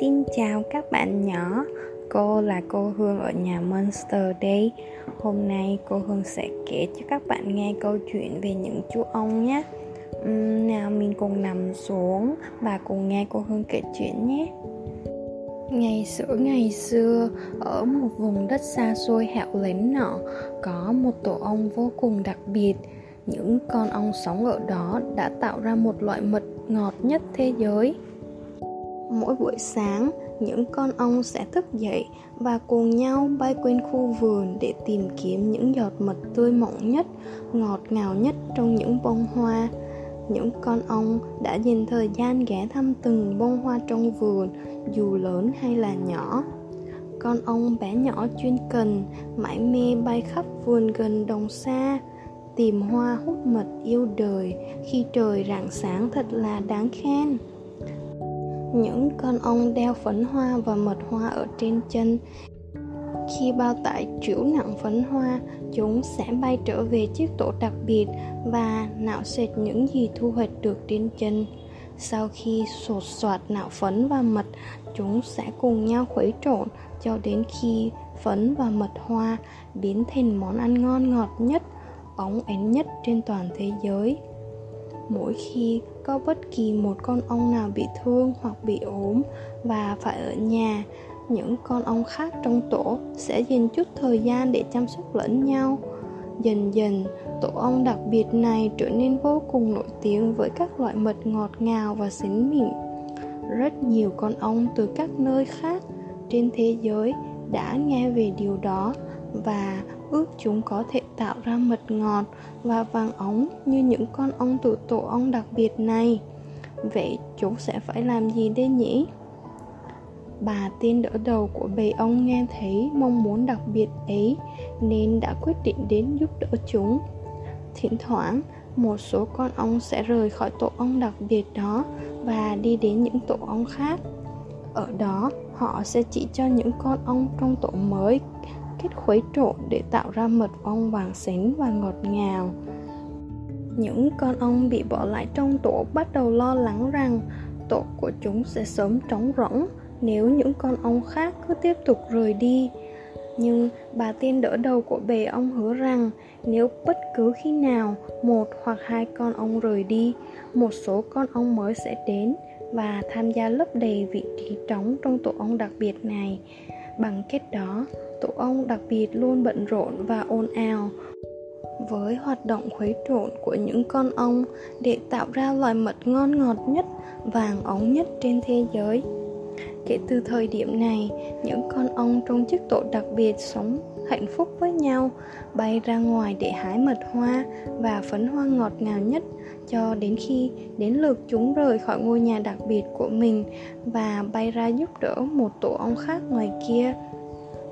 Xin chào các bạn nhỏ. Cô là cô Hương ở nhà Monster đây Hôm nay cô Hương sẽ kể cho các bạn nghe câu chuyện về những chú ong nhé. Uhm, Nào mình cùng nằm xuống và cùng nghe cô Hương kể chuyện nhé. Ngày xưa ngày xưa, ở một vùng đất xa xôi hẻo lánh nọ Có một tổ ong vô cùng đặc biệt. Những con ong sống ở đó đã tạo ra một loại mật ngọt nhất thế giới. Mỗi buổi sáng, những con ong sẽ thức dậy và cùng nhau bay quanh khu vườn để tìm kiếm những giọt mật tươi mọng nhất, ngọt ngào nhất trong những bông hoa. Những con ong đã dành thời gian ghé thăm từng bông hoa trong vườn, dù lớn hay là nhỏ. Con ong bé nhỏ chuyên cần, mãi mê bay khắp vườn gần đồng xa, tìm hoa hút mật yêu đời khi trời rạng sáng thật là đáng khen những con ong đeo phấn hoa và mật hoa ở trên chân. Khi bao tải trĩu nặng phấn hoa, chúng sẽ bay trở về chiếc tổ đặc biệt và nạo sệt những gì thu hoạch được trên chân. Sau khi sột soạt nạo phấn và mật, chúng sẽ cùng nhau khuấy trộn cho đến khi phấn và mật hoa biến thành món ăn ngon ngọt nhất, óng ánh nhất trên toàn thế giới mỗi khi có bất kỳ một con ong nào bị thương hoặc bị ốm và phải ở nhà, những con ong khác trong tổ sẽ dành chút thời gian để chăm sóc lẫn nhau. Dần dần, tổ ong đặc biệt này trở nên vô cùng nổi tiếng với các loại mật ngọt ngào và xính mịn. Rất nhiều con ong từ các nơi khác trên thế giới đã nghe về điều đó và ước chúng có thể tạo ra mật ngọt và vàng ống như những con ong tự tổ ong đặc biệt này. Vậy chúng sẽ phải làm gì đây nhỉ? Bà tiên đỡ đầu của bầy ong nghe thấy mong muốn đặc biệt ấy, nên đã quyết định đến giúp đỡ chúng. Thỉnh thoảng, một số con ong sẽ rời khỏi tổ ong đặc biệt đó và đi đến những tổ ong khác. Ở đó, họ sẽ chỉ cho những con ong trong tổ mới kết khuấy trộn để tạo ra mật ong vàng xính và ngọt ngào. Những con ong bị bỏ lại trong tổ bắt đầu lo lắng rằng tổ của chúng sẽ sớm trống rỗng nếu những con ong khác cứ tiếp tục rời đi. Nhưng bà tiên đỡ đầu của bề ong hứa rằng nếu bất cứ khi nào một hoặc hai con ong rời đi, một số con ong mới sẽ đến và tham gia lấp đầy vị trí trống trong tổ ong đặc biệt này bằng cách đó, tổ ong đặc biệt luôn bận rộn và ồn ào. Với hoạt động khuấy trộn của những con ong để tạo ra loại mật ngon ngọt nhất, vàng óng nhất trên thế giới kể từ thời điểm này, những con ong trong chiếc tổ đặc biệt sống hạnh phúc với nhau, bay ra ngoài để hái mật hoa và phấn hoa ngọt ngào nhất cho đến khi đến lượt chúng rời khỏi ngôi nhà đặc biệt của mình và bay ra giúp đỡ một tổ ong khác ngoài kia.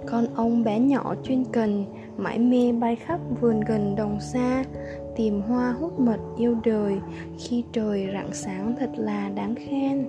Con ong bé nhỏ chuyên cần mãi mê bay khắp vườn gần đồng xa, tìm hoa hút mật yêu đời khi trời rạng sáng thật là đáng khen.